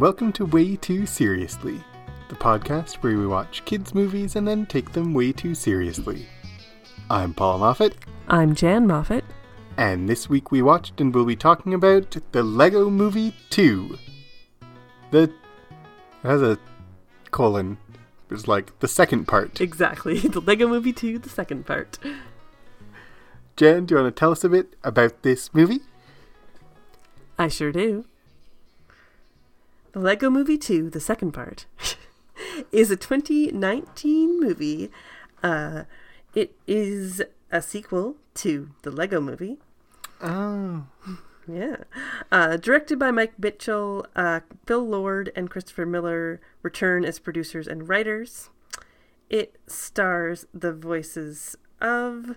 and welcome to Way Too Seriously, the podcast where we watch kids' movies and then take them way too seriously. I'm Paul Moffat, I'm Jan Moffat. and this week we watched and will be talking about the Lego Movie 2. The. It has a colon. It's like the second part. Exactly. The Lego Movie 2, the second part. Jan, do you want to tell us a bit about this movie? I sure do. The Lego Movie 2, the second part, is a 2019 movie. Uh, it is a sequel to the Lego Movie. Oh. Yeah. Uh, directed by Mike Mitchell, uh, Phil Lord and Christopher Miller return as producers and writers. It stars the voices of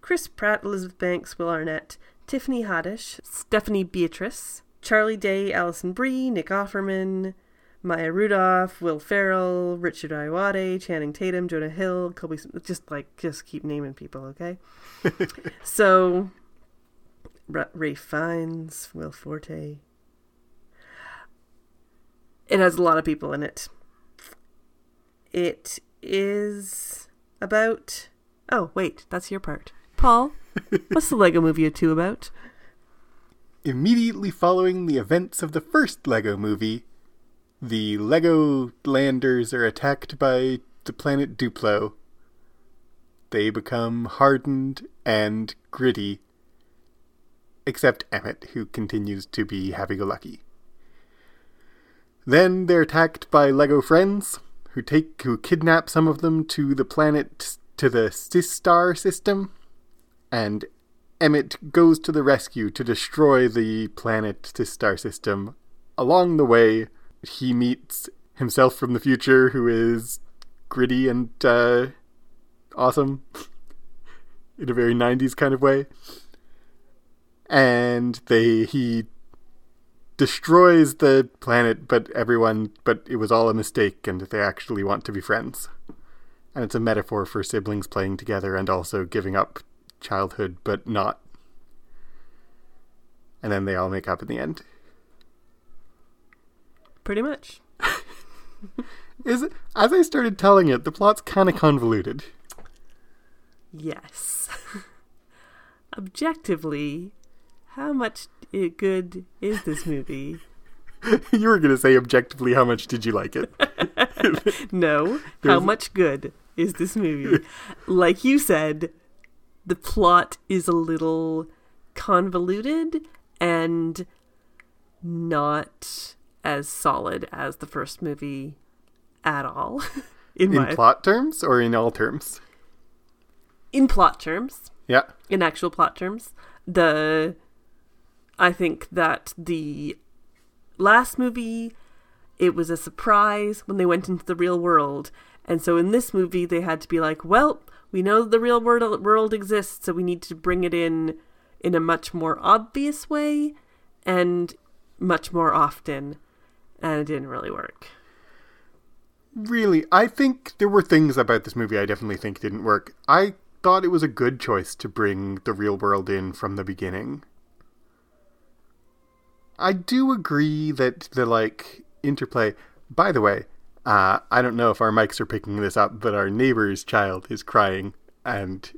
Chris Pratt, Elizabeth Banks, Will Arnett, Tiffany Haddish, Stephanie Beatriz, Charlie Day, Alison Brie, Nick Offerman, Maya Rudolph, Will Ferrell, Richard Ayoade, Channing Tatum, Jonah Hill, Cobie, Smith, just like, just keep naming people, okay? so, Ra- Ray Fiennes, Will Forte. It has a lot of people in it. It is about. Oh, wait, that's your part. Paul, what's the Lego Movie 2 about? Immediately following the events of the first Lego movie, the Lego landers are attacked by the planet Duplo. They become hardened and gritty, except Emmett, who continues to be happy go lucky. Then they're attacked by Lego friends, who take who kidnap some of them to the planet to the Systar system, and Emmett goes to the rescue to destroy the planet Systar system. Along the way, he meets himself from the future, who is gritty and uh, awesome in a very 90s kind of way. And they he destroys the planet, but everyone, but it was all a mistake, and they actually want to be friends. And it's a metaphor for siblings playing together and also giving up childhood, but not. And then they all make up in the end. Pretty much. Is it, as I started telling it, the plot's kind of convoluted. Yes. Objectively, how much good is this movie? you were going to say objectively, how much did you like it? No. How much good is this movie? like you said, the plot is a little convoluted and not as solid as the first movie at all. in, In plot terms or in all terms? in plot terms. Yeah. in actual plot terms. The I think that the last movie it was a surprise when they went into the real world. And so in this movie they had to be like, well, we know the real world world exists, so we need to bring it in in a much more obvious way and much more often. And it didn't really work. Really, I think there were things about this movie I definitely think didn't work. I thought it was a good choice to bring the real world in from the beginning. I do agree that the like interplay. By the way, uh, I don't know if our mics are picking this up, but our neighbor's child is crying, and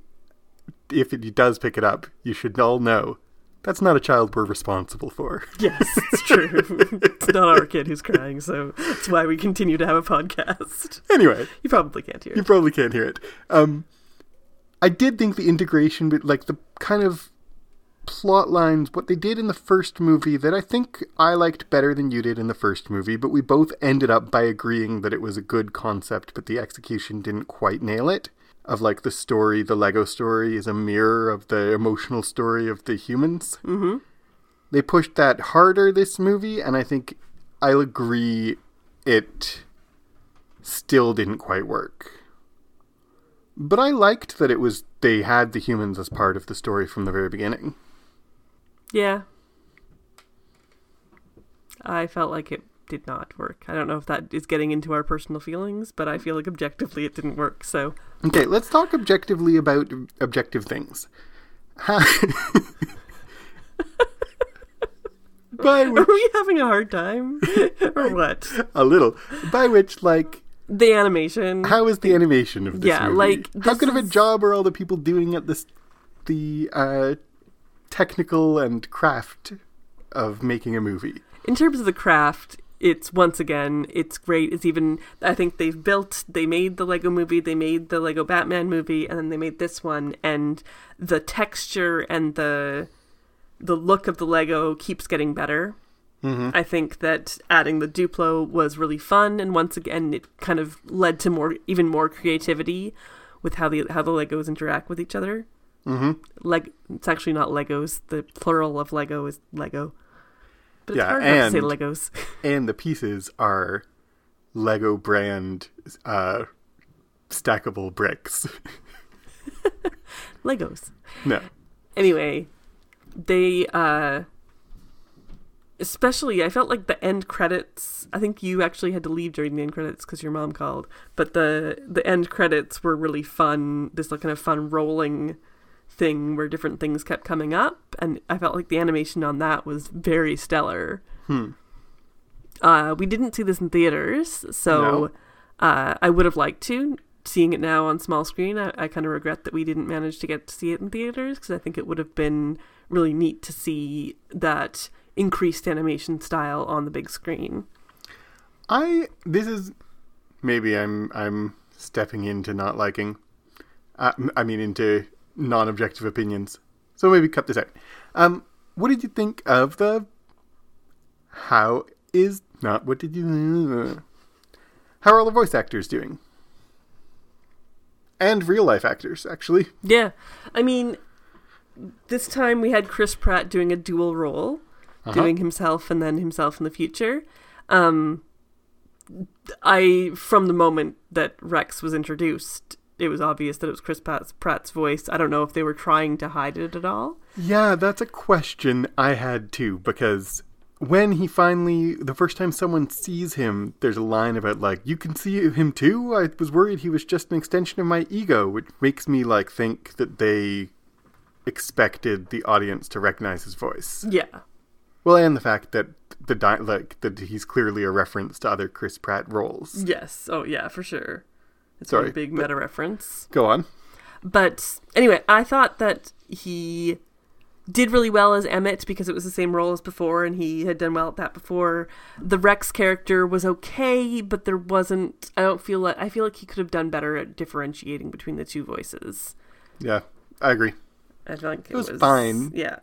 if it does pick it up, you should all know that's not a child we're responsible for. Yes, it's true. it's not our kid who's crying, so that's why we continue to have a podcast. anyway, You probably can't hear it. You it. probably can't hear it. Um, I did think the integration, with like the kind of plot lines, what they did in the first movie, that I think I liked better than you did in the first movie, but we both ended up by agreeing that it was a good concept, but the execution didn't quite nail it. Of like the story, the Lego story is a mirror of the emotional story of the humans. Mm-hmm. They pushed that harder this movie, and I think I'll agree it still didn't quite work. But I liked that it was they had the humans as part of the story from the very beginning. Yeah. I felt like it did not work. I don't know if that is getting into our personal feelings, but I feel like objectively it didn't work. So, Okay, let's talk objectively about objective things. By Are we having a hard time? or what? a little by which like The animation. how is the animation of this Yeah, movie? like, how good of a job are all the people doing at this the uh technical and craft of making a movie in terms of the craft, it's once again, it's great. It's even I think they've built they made the Lego movie, they made the Lego Batman movie, and then they made this one and the texture and the the look of the Lego keeps getting better. mm-hmm. I think that adding the Duplo was really fun, and once again, it kind of led to more, even more creativity with how the how the Legos interact with each other. Mm-hmm. Leg, it's actually not Legos. The plural of Lego is Lego. But it's Yeah, hard not to say and- Legos. and the pieces are lego brand uh stackable bricks Legos. no Anyway, they uh especially I felt like the end credits. I think you actually had to leave during the end credits because your mom called. But the the end credits were really fun. This like kind of fun rolling thing where different things kept coming up, and I felt like the animation on that was very stellar. hmm Uh, we didn't see this in theaters, so No. uh, I would have liked to. Seeing it now on small screen, I, I kind of regret that we didn't manage to get to see it in theaters because I think it would have been really neat to see that increased animation style on the big screen. I this is maybe I'm I'm stepping into not liking. Uh, I mean into non-objective opinions. So maybe cut this out. Um, what did you think of the? How is not? What did you? How are all the voice actors doing? And real life actors, actually. Yeah, I mean, this time we had Chris Pratt doing a dual role, Uh-huh. doing himself and then himself in the future. Um, I from the moment that Rex was introduced, it was obvious that it was Chris Pratt's, Pratt's voice. I don't know if they were trying to hide it at all. Yeah, that's a question I had too, because when he finally, the first time someone sees him, there's a line about, like, you can see him too? I was worried he was just an extension of my ego, which makes me, like, think that they expected the audience to recognize his voice. Yeah, Well, and the fact that the di- like that he's clearly a reference to other Chris Pratt roles. yes, oh yeah, for sure. It's Sorry, a big meta reference. Go on. But anyway, I thought that he did really well as Emmett because it was the same role as before and he had done well at that before. The Rex character was okay, but there wasn't I don't feel like I feel like he could have done better at differentiating between the two voices. Yeah, I agree. I think it, It was fine. Yeah.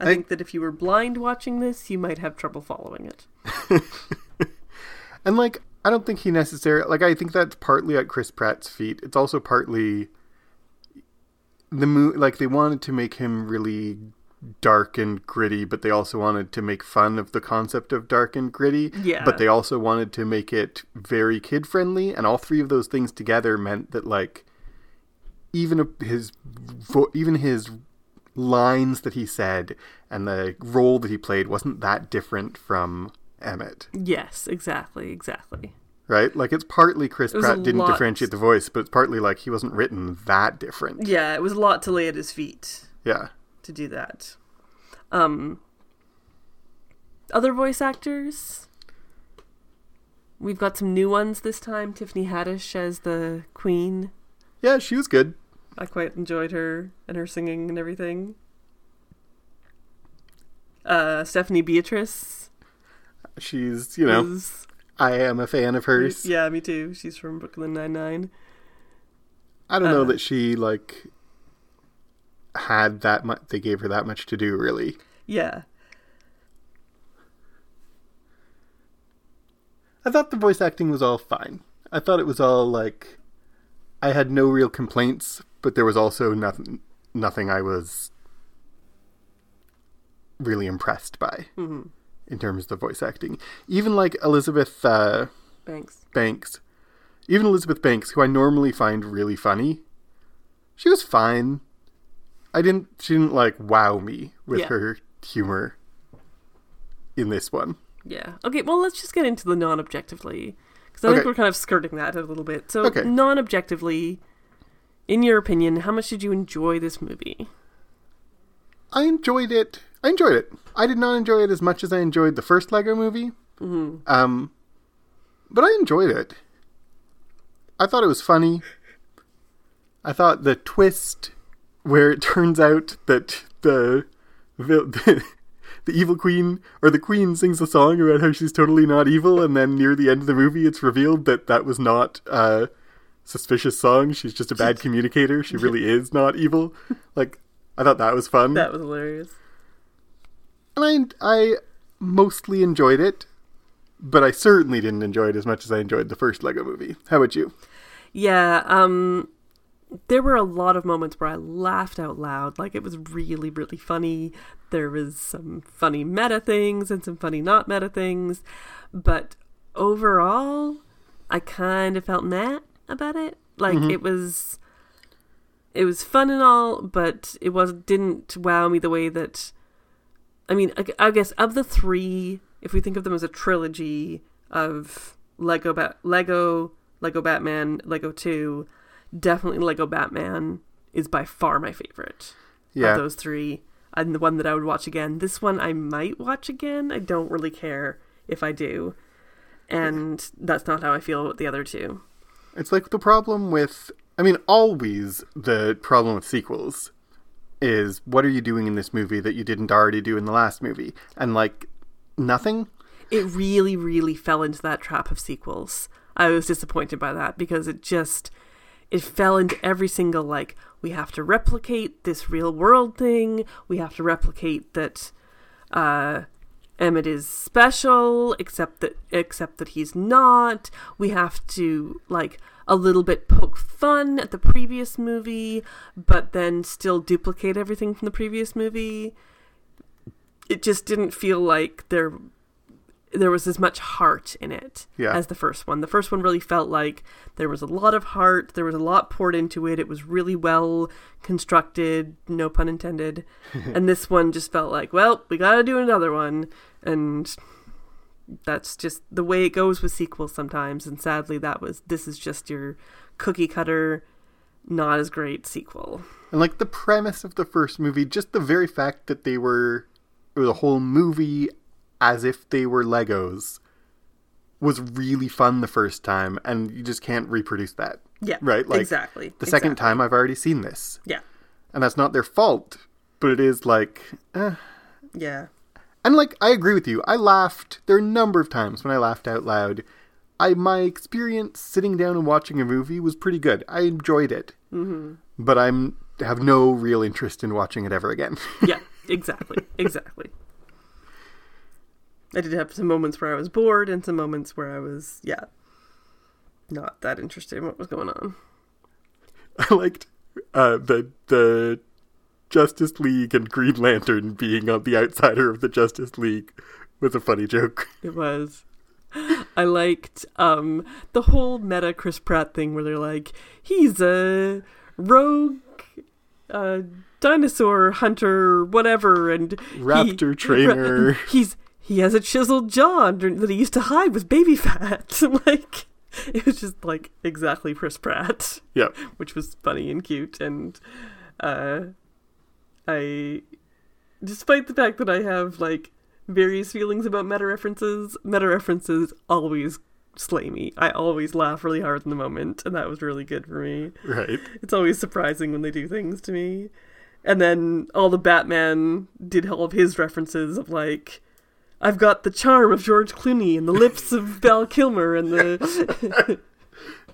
I, I- think that if you were blind watching this, you might have trouble following it. And like, I don't think he necessarily like. I think that's partly at Chris Pratt's feet. It's also partly the mo- like they wanted to make him really dark and gritty, but they also wanted to make fun of the concept of dark and gritty. Yeah. But they also wanted to make it very kid friendly, and all three of those things together meant that like even his vo- even his lines that he said and the role that he played wasn't that different from Emmett Yes, exactly, exactly. right? Like it's partly Chris a Pratt didn't lot- differentiate the voice, but it's partly like he wasn't written that different. Yeah, it was a lot to lay at his feet. Yeah. to do that. Um, other voice actors. We've got some new ones this time. Tiffany Haddish as the Queen. Yeah, she was good. I quite enjoyed her and her singing and everything. Uh, Stephanie Beatriz. She's, you know, is- I am a fan of hers. yeah, me too. She's from Brooklyn Nine Nine. I don't know Uh, that she like had that much they gave her that much to do really. Yeah, I thought the voice acting was all fine. I thought it was all like I had no real complaints, but there was also nothing nothing I was really impressed by Mhm. In terms of the voice acting. Even like Elizabeth uh, thanks. Banks, even Elizabeth Banks, who I normally find really funny, she was fine. I didn't. She didn't like wow me with Yeah. her humor in this one. Yeah. Okay, well, let's just get into the non objectively. Because I Okay. think we're kind of skirting that a little bit. So, Okay. non objectively, in your opinion, how much did you enjoy this movie? I enjoyed it. I enjoyed it. I did not enjoy it as much as I enjoyed the first Lego movie. hmm Um, but I enjoyed it. I thought it was funny. I thought the twist where it turns out that the the, the evil queen or the queen sings a song about how she's totally not evil, and then near the end of the movie, it's revealed that that was not a suspicious song. She's just a bad communicator. She really is not evil. Like I thought that was fun That was hilarious. And I I mostly enjoyed it, but I certainly didn't enjoy it as much as I enjoyed the first Lego movie. How about you? Yeah, um there were a lot of moments where I laughed out loud. Like it was really, really funny. There was some funny meta things and some funny not meta things. But overall, I kind of felt meh about it. Like it was it was fun and all, but it was didn't wow me the way that I mean, I, I guess of the three, if we think of them as a trilogy of Lego, Bat- Lego, Lego Batman, Lego Two, definitely Lego Batman is by far my favorite Yeah, of those three, and the one that I would watch again. This one I might watch again. I don't really care if I do, and that's not how I feel about the other two. it's like the problem with. I mean, always the problem with sequels is what are you doing in this movie that you didn't already do in the last movie? And like nothing. it really, really fell into that trap of sequels. I was disappointed by that because it just it fell into every single like we have to replicate this real world thing. We have to replicate that uh Emmett is special, except that except that he's not. We have to like a little bit poke fun at the previous movie, but then still duplicate everything from the previous movie. It just didn't feel like there there was as much heart in it Yeah. as the first one. The first one really felt like there was a lot of heart, there was a lot poured into it. It was really well constructed, no pun intended. and this one just felt like, well, we got to do another one and that's just the way it goes with sequels sometimes and sadly that was this is just your cookie cutter not as great sequel. And like the premise of the first movie, just the very fact that they were or the whole movie as if they were Legos was really fun the first time and you just can't reproduce that. Yeah. Right, like, exactly. The second exactly. time I've already seen this. Yeah. And that's not their fault, but it is like eh. Yeah. And like I agree with you. I laughed there are a number of times when I laughed out loud. I my experience sitting down and watching a movie was pretty good. I enjoyed it. Mm-hmm. But I'm have no real interest in watching it ever again. yeah, exactly, exactly. I did have some moments where I was bored and some moments where I was, yeah, not that interested in what was going on. I liked uh, the the Justice League and Green Lantern being on the outsider of the Justice League was a funny joke. It was. I liked um, the whole meta Chris Pratt thing where they're like, he's a rogue uh, dinosaur hunter, whatever, and he- Raptor trainer. he's he has a chiseled jaw under, that he used to hide with baby fat. like it was just like exactly Chris Pratt, Yep. which was funny and cute. And uh, I, despite the fact that I have like various feelings about meta references, meta references always slay me. I always laugh really hard in the moment, and that was really good for me. Right. It's always surprising when they do things to me. And then all the Batman did all of his references of like, I've got the charm of George Clooney and the lips of Val Kilmer and the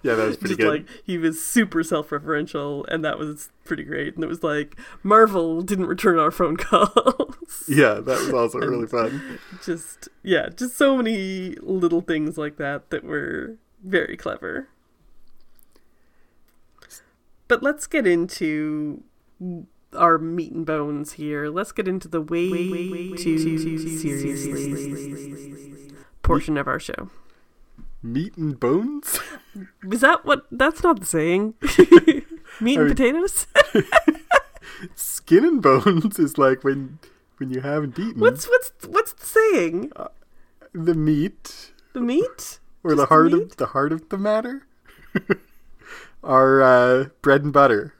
Yeah, that was pretty just good. like he was super self-referential and that was pretty great. And it was like Marvel didn't return our phone calls. yeah, that was also really fun. just yeah, just so many little things like that that were very clever. But let's get into our meat and bones here. Let's get into the way, too seriously portion of our show. Meat and bones? Is that what? That's not the saying. meat and mean- potatoes. Skin and bones is like when when you haven't eaten What's what's what's the saying? the meat The meat or the heart meat? of the heart of the matter Our uh, bread and butter.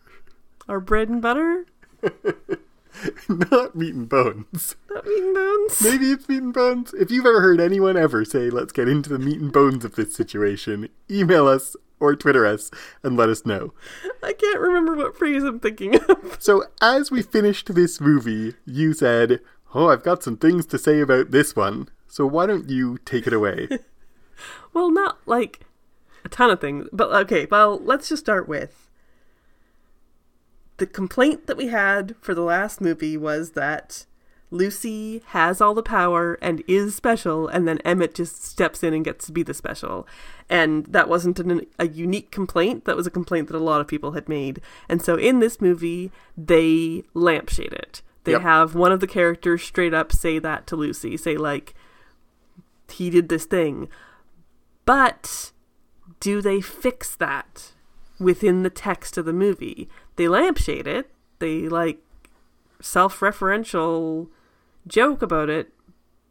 our bread and butter. Not meat and bones. Not meat and bones. Maybe it's meat and bones. If you've ever heard anyone ever say, let's get into the meat and bones of this situation, email us or Twitter us and let us know. I can't remember what phrase I'm thinking of. So, as we finished this movie, you said, Oh, I've got some things to say about this one. So, why don't you take it away? Well, not like a ton of things, but okay, well, let's just start with the complaint that we had for the last movie was that Lucy has all the power and is special, and then Emmett just steps in and gets to be the special. And that wasn't an, a unique complaint, that was a complaint that a lot of people had made. And so in this movie, they lampshade it. They Yep. have one of the characters straight up say that to Lucy, say, like, he did this thing. But do they fix that within the text of the movie? They lampshade it. They like self-referential joke about it,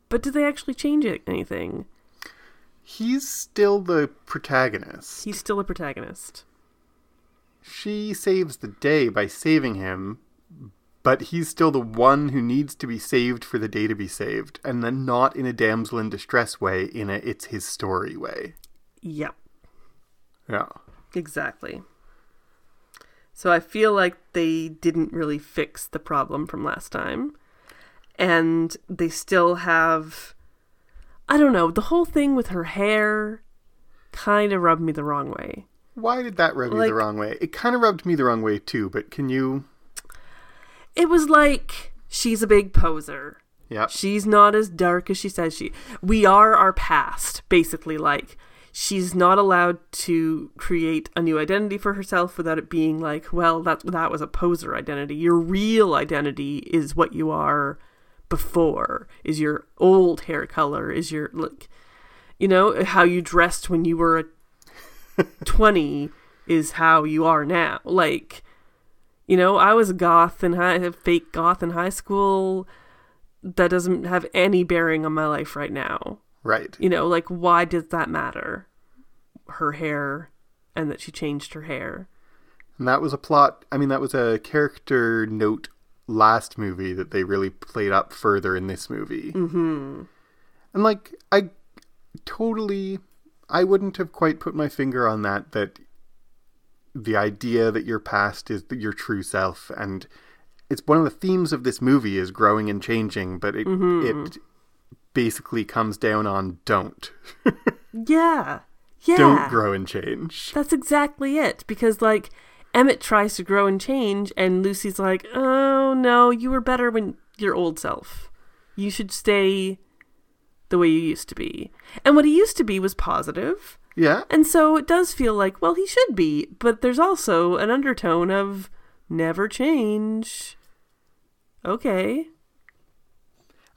but do they actually change it anything? He's still the protagonist. He's still a protagonist. She saves the day by saving him, but he's still the one who needs to be saved for the day to be saved, and then not in a damsel in distress way, in a it's his story way. Yep, Yeah. Exactly. So I feel like they didn't really fix the problem from last time. And they still have I don't know, the whole thing with her hair kind of rubbed me the wrong way. Why did that rub you the wrong way? It kind of rubbed me the wrong way too, but can you. It was like she's a big poser. Yeah. She's not as dark as she says she. We are our past, basically. Like she's not allowed to create a new identity for herself without it being like, well, that that was a poser identity. Your real identity is what you are before. Is your old hair color? Is your like, you know, how you dressed when you were a twenty is how you are now. Like, you know, I was goth and high, fake goth in high school that doesn't have any bearing on my life right now. Right. You know, like why does that matter? Her hair and that she changed her hair. And that was a plot. I mean, that was a character note last movie that they really played up further in this movie. Mm-hmm. And like, I totally, I wouldn't have quite put my finger on that. That the idea that your past is your true self, and it's one of the themes of this movie is growing and changing, but it it basically comes down on don't Yeah. Yeah. don't grow and change. That's exactly it. Because like Emmett tries to grow and change and Lucy's like, "Oh no, you were better when your old self. You should stay the way you used to be." And what he used to be was positive. Yeah, And so it does feel like, well, he should be, but there's also an undertone of never change. Okay.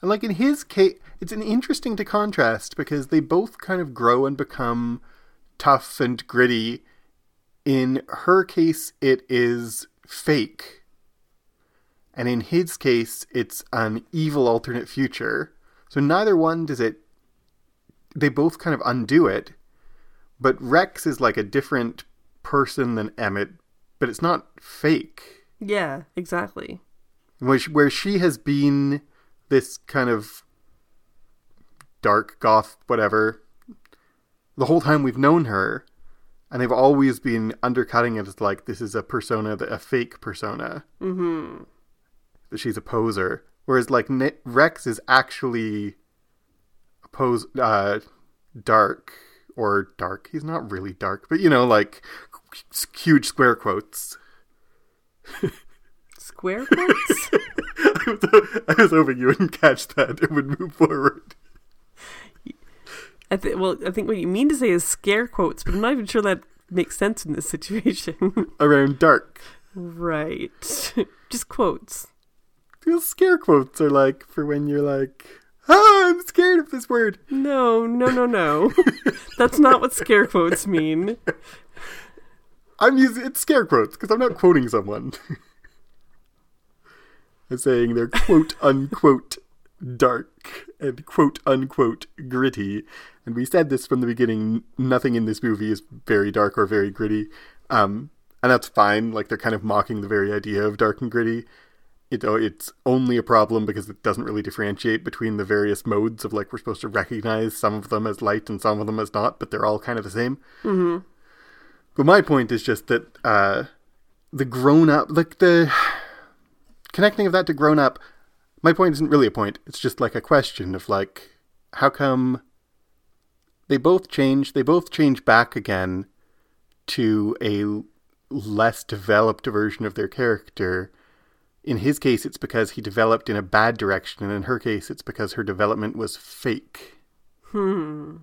And like in his case, it's an interesting to contrast because they both kind of grow and become tough and gritty. In her case, it is fake. And in his case, it's an evil alternate future. So neither one does it. They both kind of undo it. But Rex is like a different person than Emmett, but it's not fake Yeah, exactly. where she, where she has been this kind of dark goth whatever the whole time we've known her and they've always been undercutting it as like this is a persona that a fake persona mm-hmm. that she's a poser whereas like rex is actually a pose uh dark or dark he's not really dark but you know like huge square quotes Square quotes? I was, hoping you wouldn't catch that and would move forward. I th- well, I think what you mean to say is scare quotes, but I'm not even sure that makes sense in this situation. Around dark. right. Just quotes. Those scare quotes are like for when you're like, ah, I'm scared of this word. No, no, no, no. That's not what scare quotes mean. I'm using it's scare quotes because I'm not quoting someone. I'm saying they're quote unquote dark and quote unquote gritty. And we said this from the beginning. Nothing in this movie is very dark or very gritty. Um, and that's fine. Like they're kind of mocking the very idea of dark and gritty. it, it's only a problem because it doesn't really differentiate between the various modes of like we're supposed to recognize some of them as light and some of them as not, but they're all kind of the same. Mm-hmm. But my point is just that uh, the grown up, like the connecting of that to grown up, my point isn't really a point. It's just like a question of like, how come they both change? They both change back again to a less developed version of their character. In his case, it's because he developed in a bad direction, and in her case, it's because her development was fake. Hmm.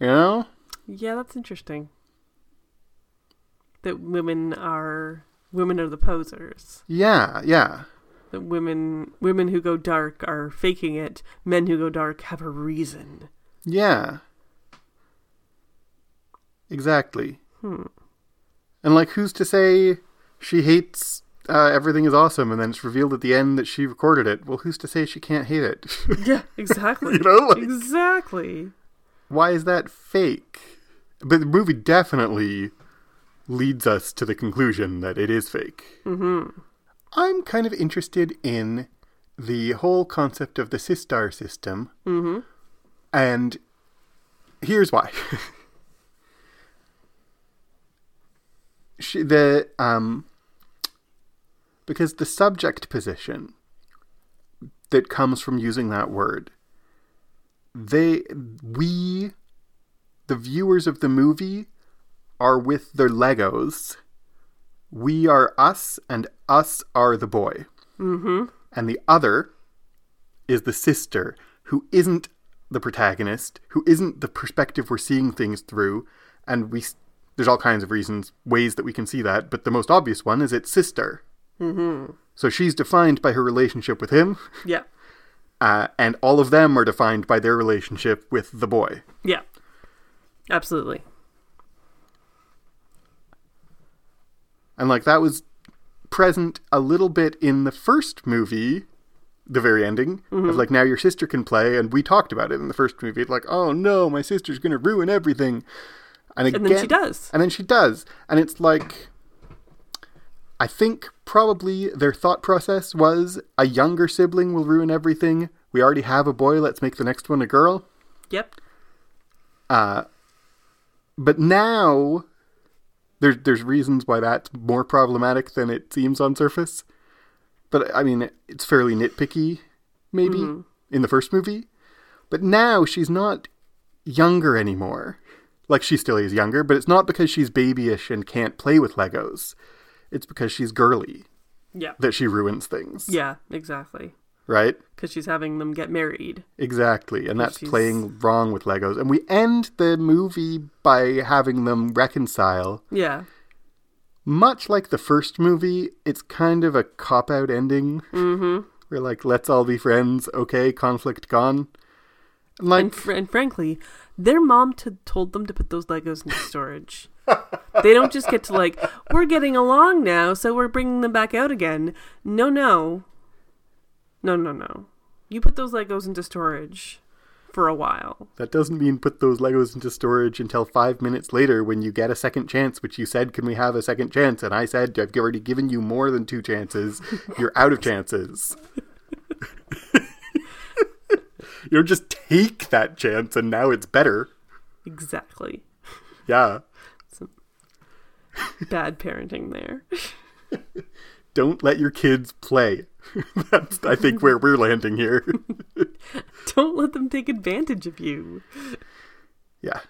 You know? Yeah, that's interesting. That women are women are the posers. Yeah, yeah. That women women who go dark are faking it. Men who go dark have a reason. Yeah. Exactly. Hmm. And like, who's to say she hates uh, everything is awesome, and then it's revealed at the end that she recorded it? Well, who's to say she can't hate it? Yeah, exactly. you know, like, exactly. why is that fake? But the movie definitely leads us to the conclusion that it is fake. Mm-hmm. I'm kind of interested in the whole concept of the Systar system, Mm-hmm. And here's why. she, the um, because the subject position that comes from using that word, they we, the viewers of the movie, are with their Legos. We are us, and us are the boy Mm-hmm. and the other is the sister who isn't the protagonist, who isn't the perspective we're seeing things through, and we there's all kinds of reasons, ways that we can see that, but the most obvious one is its sister. Mm-hmm. So she's defined by her relationship with him, Yeah. uh, and all of them are defined by their relationship with the boy. Yeah. Absolutely. And like that was present a little bit in the first movie, the very ending of mm-hmm. like now your sister can play, and we talked about it in the first movie. Like, oh no, my sister's gonna ruin everything. And, again, And then she does. And then she does, and it's like, I think probably their thought process was a younger sibling will ruin everything. We already have a boy. Let's make the next one a girl. Yep. Uh, but now there's there's reasons why that's more problematic than it seems on surface. But I mean, it's fairly nitpicky, maybe mm-hmm. in the first movie. But now she's not younger anymore. Like she still is younger, but it's not because she's babyish and can't play with Legos. It's because she's girly Yeah. that she ruins things. Yeah, exactly. Right? Because she's having them get married. Exactly. And that's she's- playing wrong with Legos. And we end the movie by having them reconcile. Yeah. Much like the first movie, it's kind of a cop out ending. Mm-hmm. We're like, let's all be friends. Okay, conflict gone. And like, And, fr- and frankly, their mom t- told them to put those Legos into storage. they don't just get to like, we're getting along now, so we're bringing them back out again. No, no, no, no, no. You put those Legos into storage for a while. that doesn't mean put those Legos into storage until five minutes later when you get a second chance, which you said, can we have a second chance? And I said, I've already given you more than two chances. You're out of chances. you just take that chance and now it's better. Exactly. Yeah. Some Bad parenting there. Don't let your kids play. That's, I think, where we're landing here. don't let them take advantage of you. yeah.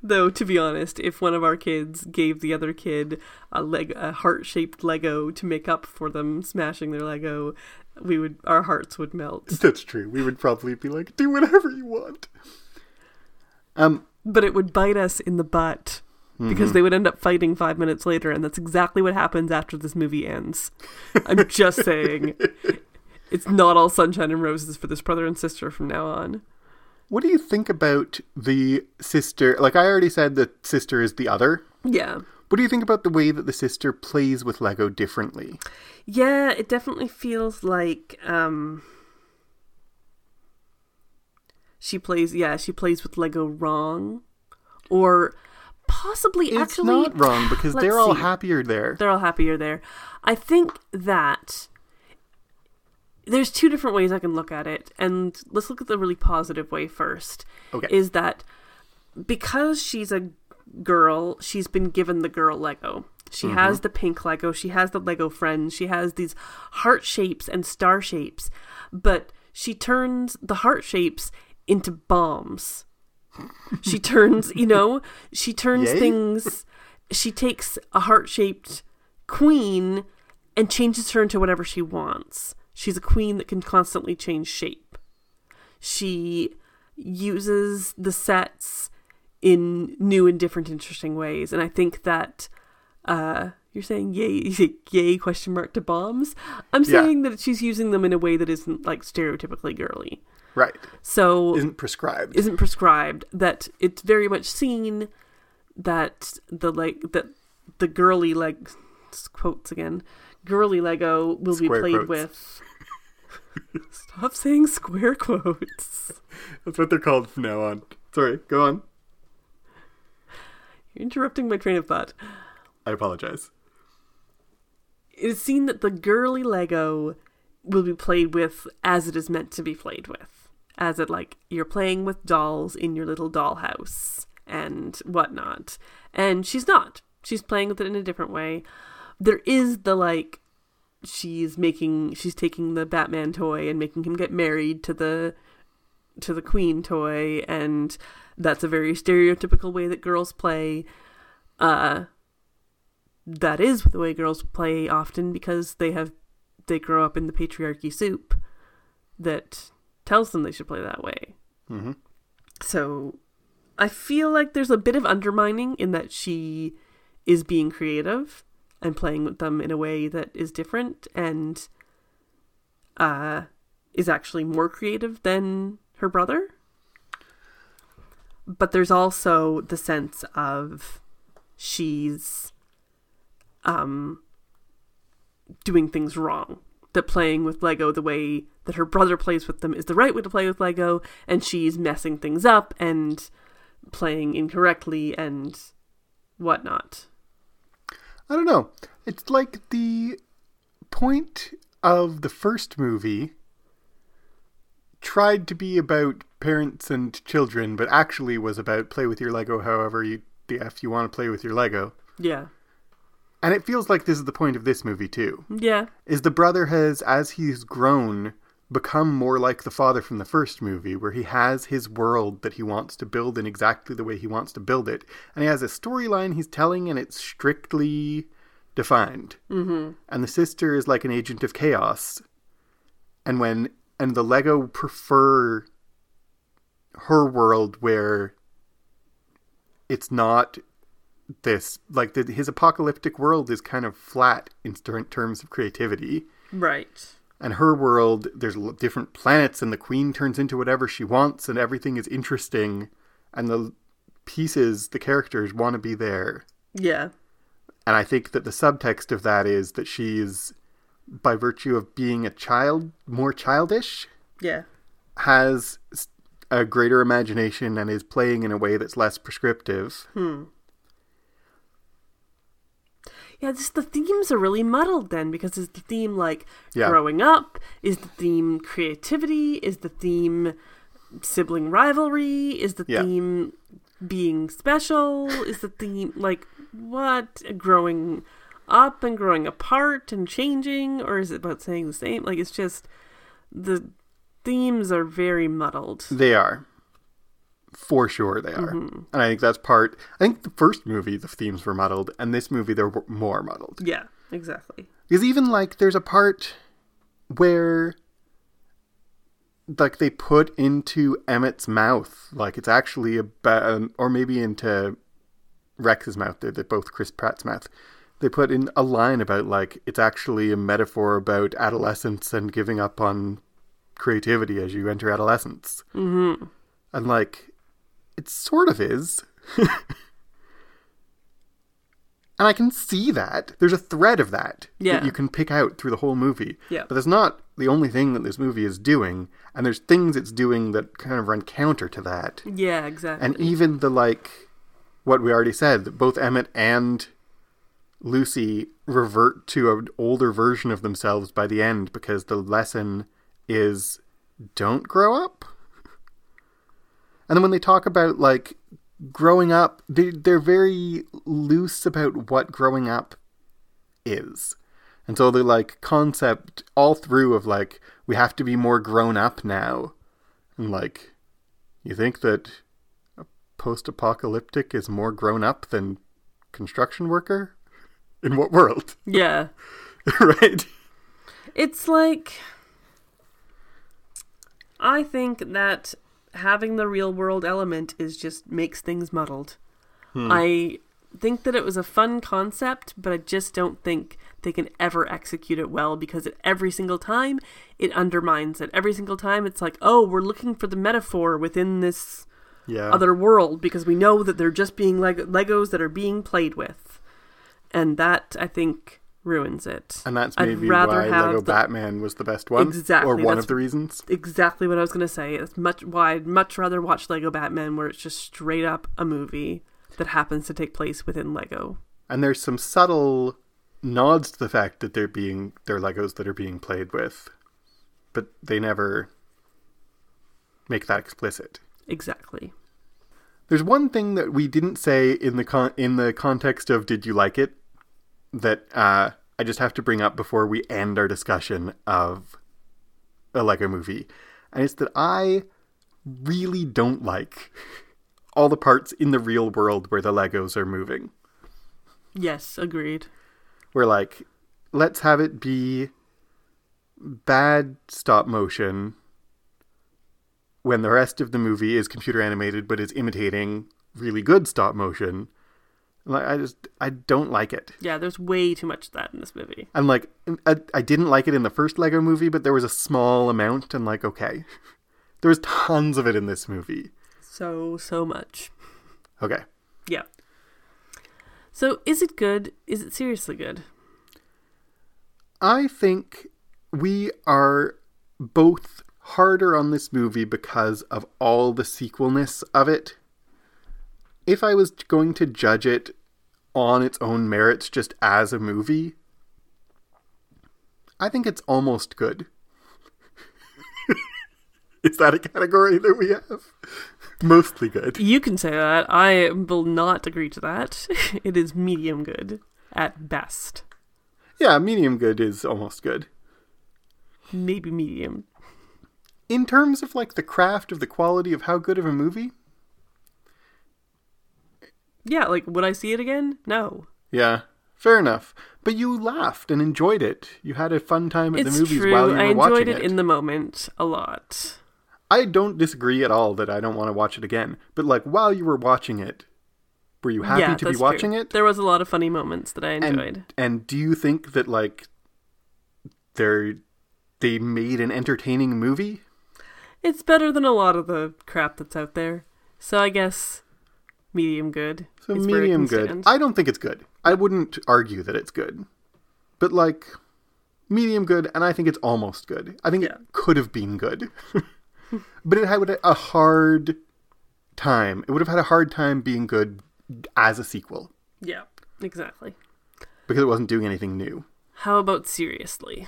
Though, to be honest, if one of our kids gave the other kid a leg, a heart-shaped Lego to make up for them smashing their Lego, we would, our hearts would melt. That's true. We would probably be like, do whatever you want. Um, But it would bite us in the butt because they would end up fighting five minutes later, and that's exactly what happens after this movie ends. I'm just saying, it's not all sunshine and roses for this brother and sister from now on. what do you think about the sister? Like I already said, the sister is the other. Yeah. What do you think about the way that the sister plays with Lego differently? Yeah, it definitely feels like um she plays yeah, she plays with Lego wrong. Or possibly It's actually not wrong because they're all happier there. They're all happier there. I think that there's two different ways I can look at it, and let's look at the really positive way first. Okay. Is that because she's a girl, she's been given the girl Lego. She mm-hmm. has the pink Lego, she has the Lego friends, she has these heart shapes and star shapes, but she turns the heart shapes into bombs. She turns, you know, she turns Yay. things, she takes a heart shaped queen and changes her into whatever she wants. She's a queen that can constantly change shape. She uses the sets in new and different interesting ways and i think that uh you're saying yay yay question mark to bombs i'm Yeah. saying that she's using them in a way that isn't like stereotypically girly Right. so Isn't prescribed. isn't prescribed that it's very much seen that the like that the girly leg quotes again girly lego will Square be played quotes. with stop saying square quotes That's what they're called from now on. Sorry, go on. you're interrupting my train of thought I apologize. It is seen that the girly lego will be played with as it is meant to be played with. As it like you're playing with dolls in your little dollhouse and whatnot. And she's not. She's playing with it in a different way. There is the like she's making she's taking the batman toy and making him get married to the to the queen toy and that's a very stereotypical way that girls play. Uh that is the way girls play often because they have they grow up in the patriarchy soup that tells them they should play that way. Mm-hmm. So I feel like there's a bit of undermining in that she is being creative and playing with them in a way that is different and uh is actually more creative than her brother. But there's also the sense of she's um doing things wrong. That playing with Lego the way that her brother plays with them is the right way to play with Lego, and she's messing things up and playing incorrectly and whatnot. I don't know. It's like the point of the first movie tried to be about parents and children, but actually was about play with your Lego however you the F you want to play with your Lego. Yeah. And it feels like this is the point of this movie too. Yeah. Is the brother has, as he's grown, become more like the father from the first movie, where he has his world that he wants to build in exactly the way he wants to build it, and he has a storyline he's telling, and it's strictly defined. Mm-hmm. And the sister is like an agent of chaos, and when and the Lego prefer her world where it's not this like the, his apocalyptic world is kind of flat in ter- terms of creativity Right. and her world there's l- different planets and the queen turns into whatever she wants and everything is interesting and the pieces the characters want to be there Yeah. and i think that the subtext of that is that she's by virtue of being a child more childish Yeah. has a greater imagination and is playing in a way that's less prescriptive hmm. Yeah, just the themes are really muddled then because is the theme like Yeah. growing up? Is the theme creativity? Is the theme sibling rivalry? Is the Yeah. theme being special? Is the theme like what? Growing up and growing apart and changing? Or is it about saying the same? Like it's just the themes are very muddled. They are. For sure they are. Mm-hmm. And I think that's part I think the first movie the themes were muddled and this movie they're more muddled. Yeah, exactly. Because even like there's a part where like they put into Emmett's mouth like it's actually about or maybe into Rex's mouth they're, they're both Chris Pratt's mouth. They put in a line about like it's actually a metaphor about adolescence and giving up on creativity as you enter adolescence. Mm-hmm. And like, it sort of is. and I can see that. There's a thread of that Yeah. that you can pick out through the whole movie. Yeah. But that's not the only thing that this movie is doing. And there's things it's doing that kind of run counter to that. Yeah, exactly. And even the like, what we already said, that both Emmett and Lucy revert to an older version of themselves by the end because the lesson is don't grow up. And then when they talk about like growing up, they they're very loose about what growing up is. And so they're like concept all through of like we have to be more grown up now. And like you think that a post-apocalyptic is more grown up than construction worker? In what world? Yeah. right? It's like I think that having the real world element is just makes things muddled. Hmm. I think that it was a fun concept, but I just don't think they can ever execute it well because at every single time it undermines it. Every single time it's like, oh, we're looking for the metaphor within this Yeah. other world because we know that they're just being leg- Legos that are being played with. And that, I think, ruins it. and that's maybe why Lego the- Batman was the best one. Exactly, Or one that's- of the reasons. exactly what I was going to say. It's much why I'd much rather watch Lego Batman where it's just straight up a movie that happens to take place within Lego. And there's some subtle nods to the fact that they're being they're Legos that are being played with. But they never make that explicit. Exactly. There's one thing that we didn't say in the con- in the context of did you like it that uh, I just have to bring up before we end our discussion of a Lego movie, and it's that I really don't like all the parts in the real world where the Legos are moving. Yes, agreed. We're like, let's have it be bad stop motion when the rest of the movie is computer animated but is imitating really good stop motion. Like I just I don't like it. Yeah, there's way too much of that in this movie. I'm like I, I didn't like it in the first Lego movie, but there was a small amount and like okay. There was tons of it in this movie. So, so much. Okay. Yeah. So, is it good? Is it seriously good? I think we are both harder on this movie because of all the sequelness of it. If I was going to judge it on its own merits just as a movie, I think it's almost good. Is that a category that we have? Mostly good. You can say that. I will not agree to that. it is medium good at best. Yeah, medium good is almost good. Maybe medium. In terms of like the craft of the quality of how good of a movie, Yeah, like would I see it again? No. Yeah, fair enough. But you laughed and enjoyed it. You had a fun time at It's the movies true. while you were watching it. I enjoyed it. in the moment a lot. I don't disagree at all that I don't want to watch it again. But like while you were watching it, were you happy yeah, to be watching true. it? There was a lot of funny moments that I enjoyed. And and do you think that like they're they made an entertaining movie? It's better than a lot of the crap that's out there. So I guess medium good. So medium good. stand. I don't think it's good. I wouldn't argue that it's good. But like medium good and I think it's almost good. I think Yeah. it could have been good. but it had a hard time. It would have had a hard time being good as a sequel Yeah, exactly. because it wasn't doing anything new. How about seriously?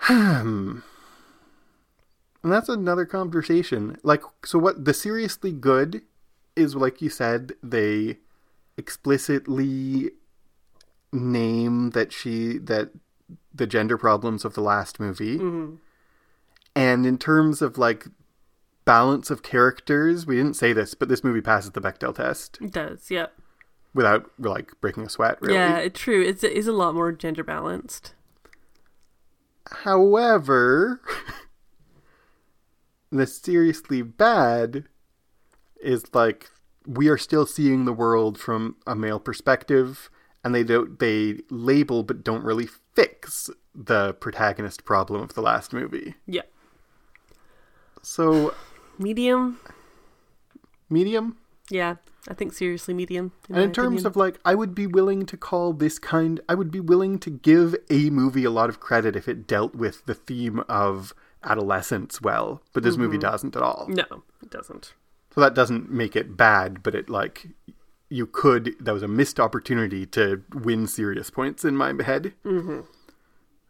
Hmm. And that's another conversation. Like, so what the seriously good is, like you said, they explicitly name that she, that the gender problems of the last movie. Mm-hmm. And in terms of like balance of characters, we didn't say this, but this movie passes the Bechdel test It does, yeah. without like breaking a sweat, really. Yeah, it's true. It's, it is a lot more gender balanced. However, the seriously bad is like we are still seeing the world from a male perspective and they don't they label but don't really fix the protagonist problem of the last movie. Yeah. So Medium? medium Yeah, I think seriously medium. and in terms of like I would be willing to call this kind I would be willing to give a movie a lot of credit if it dealt with the theme of adolescence well, but this movie mm-hmm. doesn't at all. No, it doesn't. So that doesn't make it bad, but it like you could that was a missed opportunity to win serious points in my head. Mm-hmm.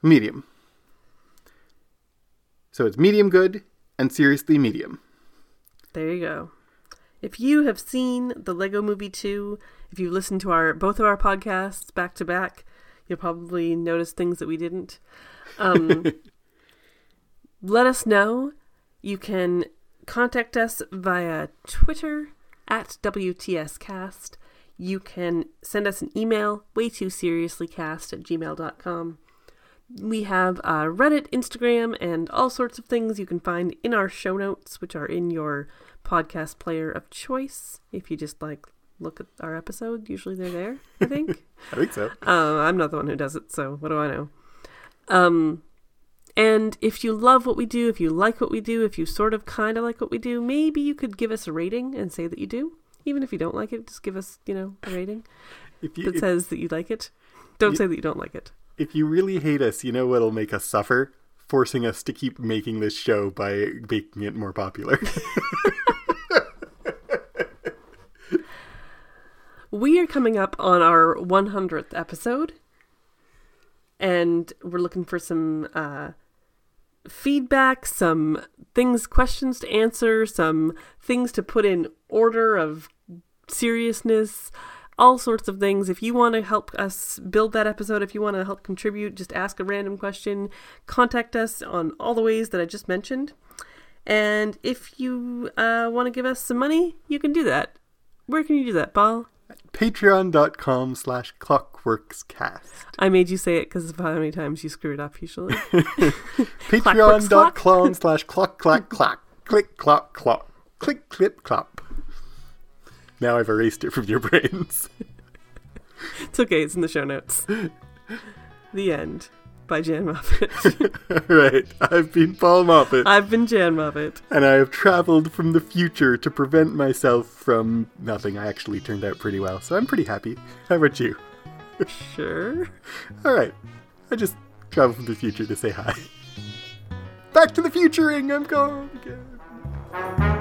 Medium. So it's medium good and seriously medium. There you go. If you have seen the Lego Movie 2, if you've listened to our both of our podcasts back to back, you'll probably notice things that we didn't. Um, let us know. You can contact us via Twitter at WTScast. You can send us an email, way too seriouslycast at gmail.com. We have uh, Reddit, Instagram, and all sorts of things you can find in our show notes, which are in your podcast player of choice. If you just like look at our episode, usually they're there, I think. I think so. Uh, I'm not the one who does it, so what do I know? Um, and if you love what we do, if you like what we do, if you sort of kind of like what we do, maybe you could give us a rating and say that you do. Even if you don't like it, just give us, you know, a rating If you that if, says that you like it. Don't You- say that you don't like it. if you really hate us, you know what'll make us suffer? Forcing us to keep making this show by making it more popular. We are coming up on our 100th episode, and we're looking for some uh, feedback, some things, questions to answer, some things to put in order of seriousness, all sorts of things. If you want to help us build that episode, if you want to help contribute, just ask a random question, contact us on all the ways that I just mentioned. And if you uh, want to give us some money, you can do that. Where can you do that, Paul? Patreon.com slash clockworkscast. I made you say it because of how many times you screw it up usually. Patreon.com slash clock clack clack. Click clock clock. Click clip clop. Now I've erased it from your brains. it's okay, it's in the show notes. The end by Jan Moffat. right. I've been Paul Moffat. I've been Jan Moffat. and I have traveled from the future to prevent myself from nothing. I actually turned out pretty well, so I'm pretty happy. How about you? Sure. Alright, I just traveled from the future to say hi. Back to the futuring, I'm going again.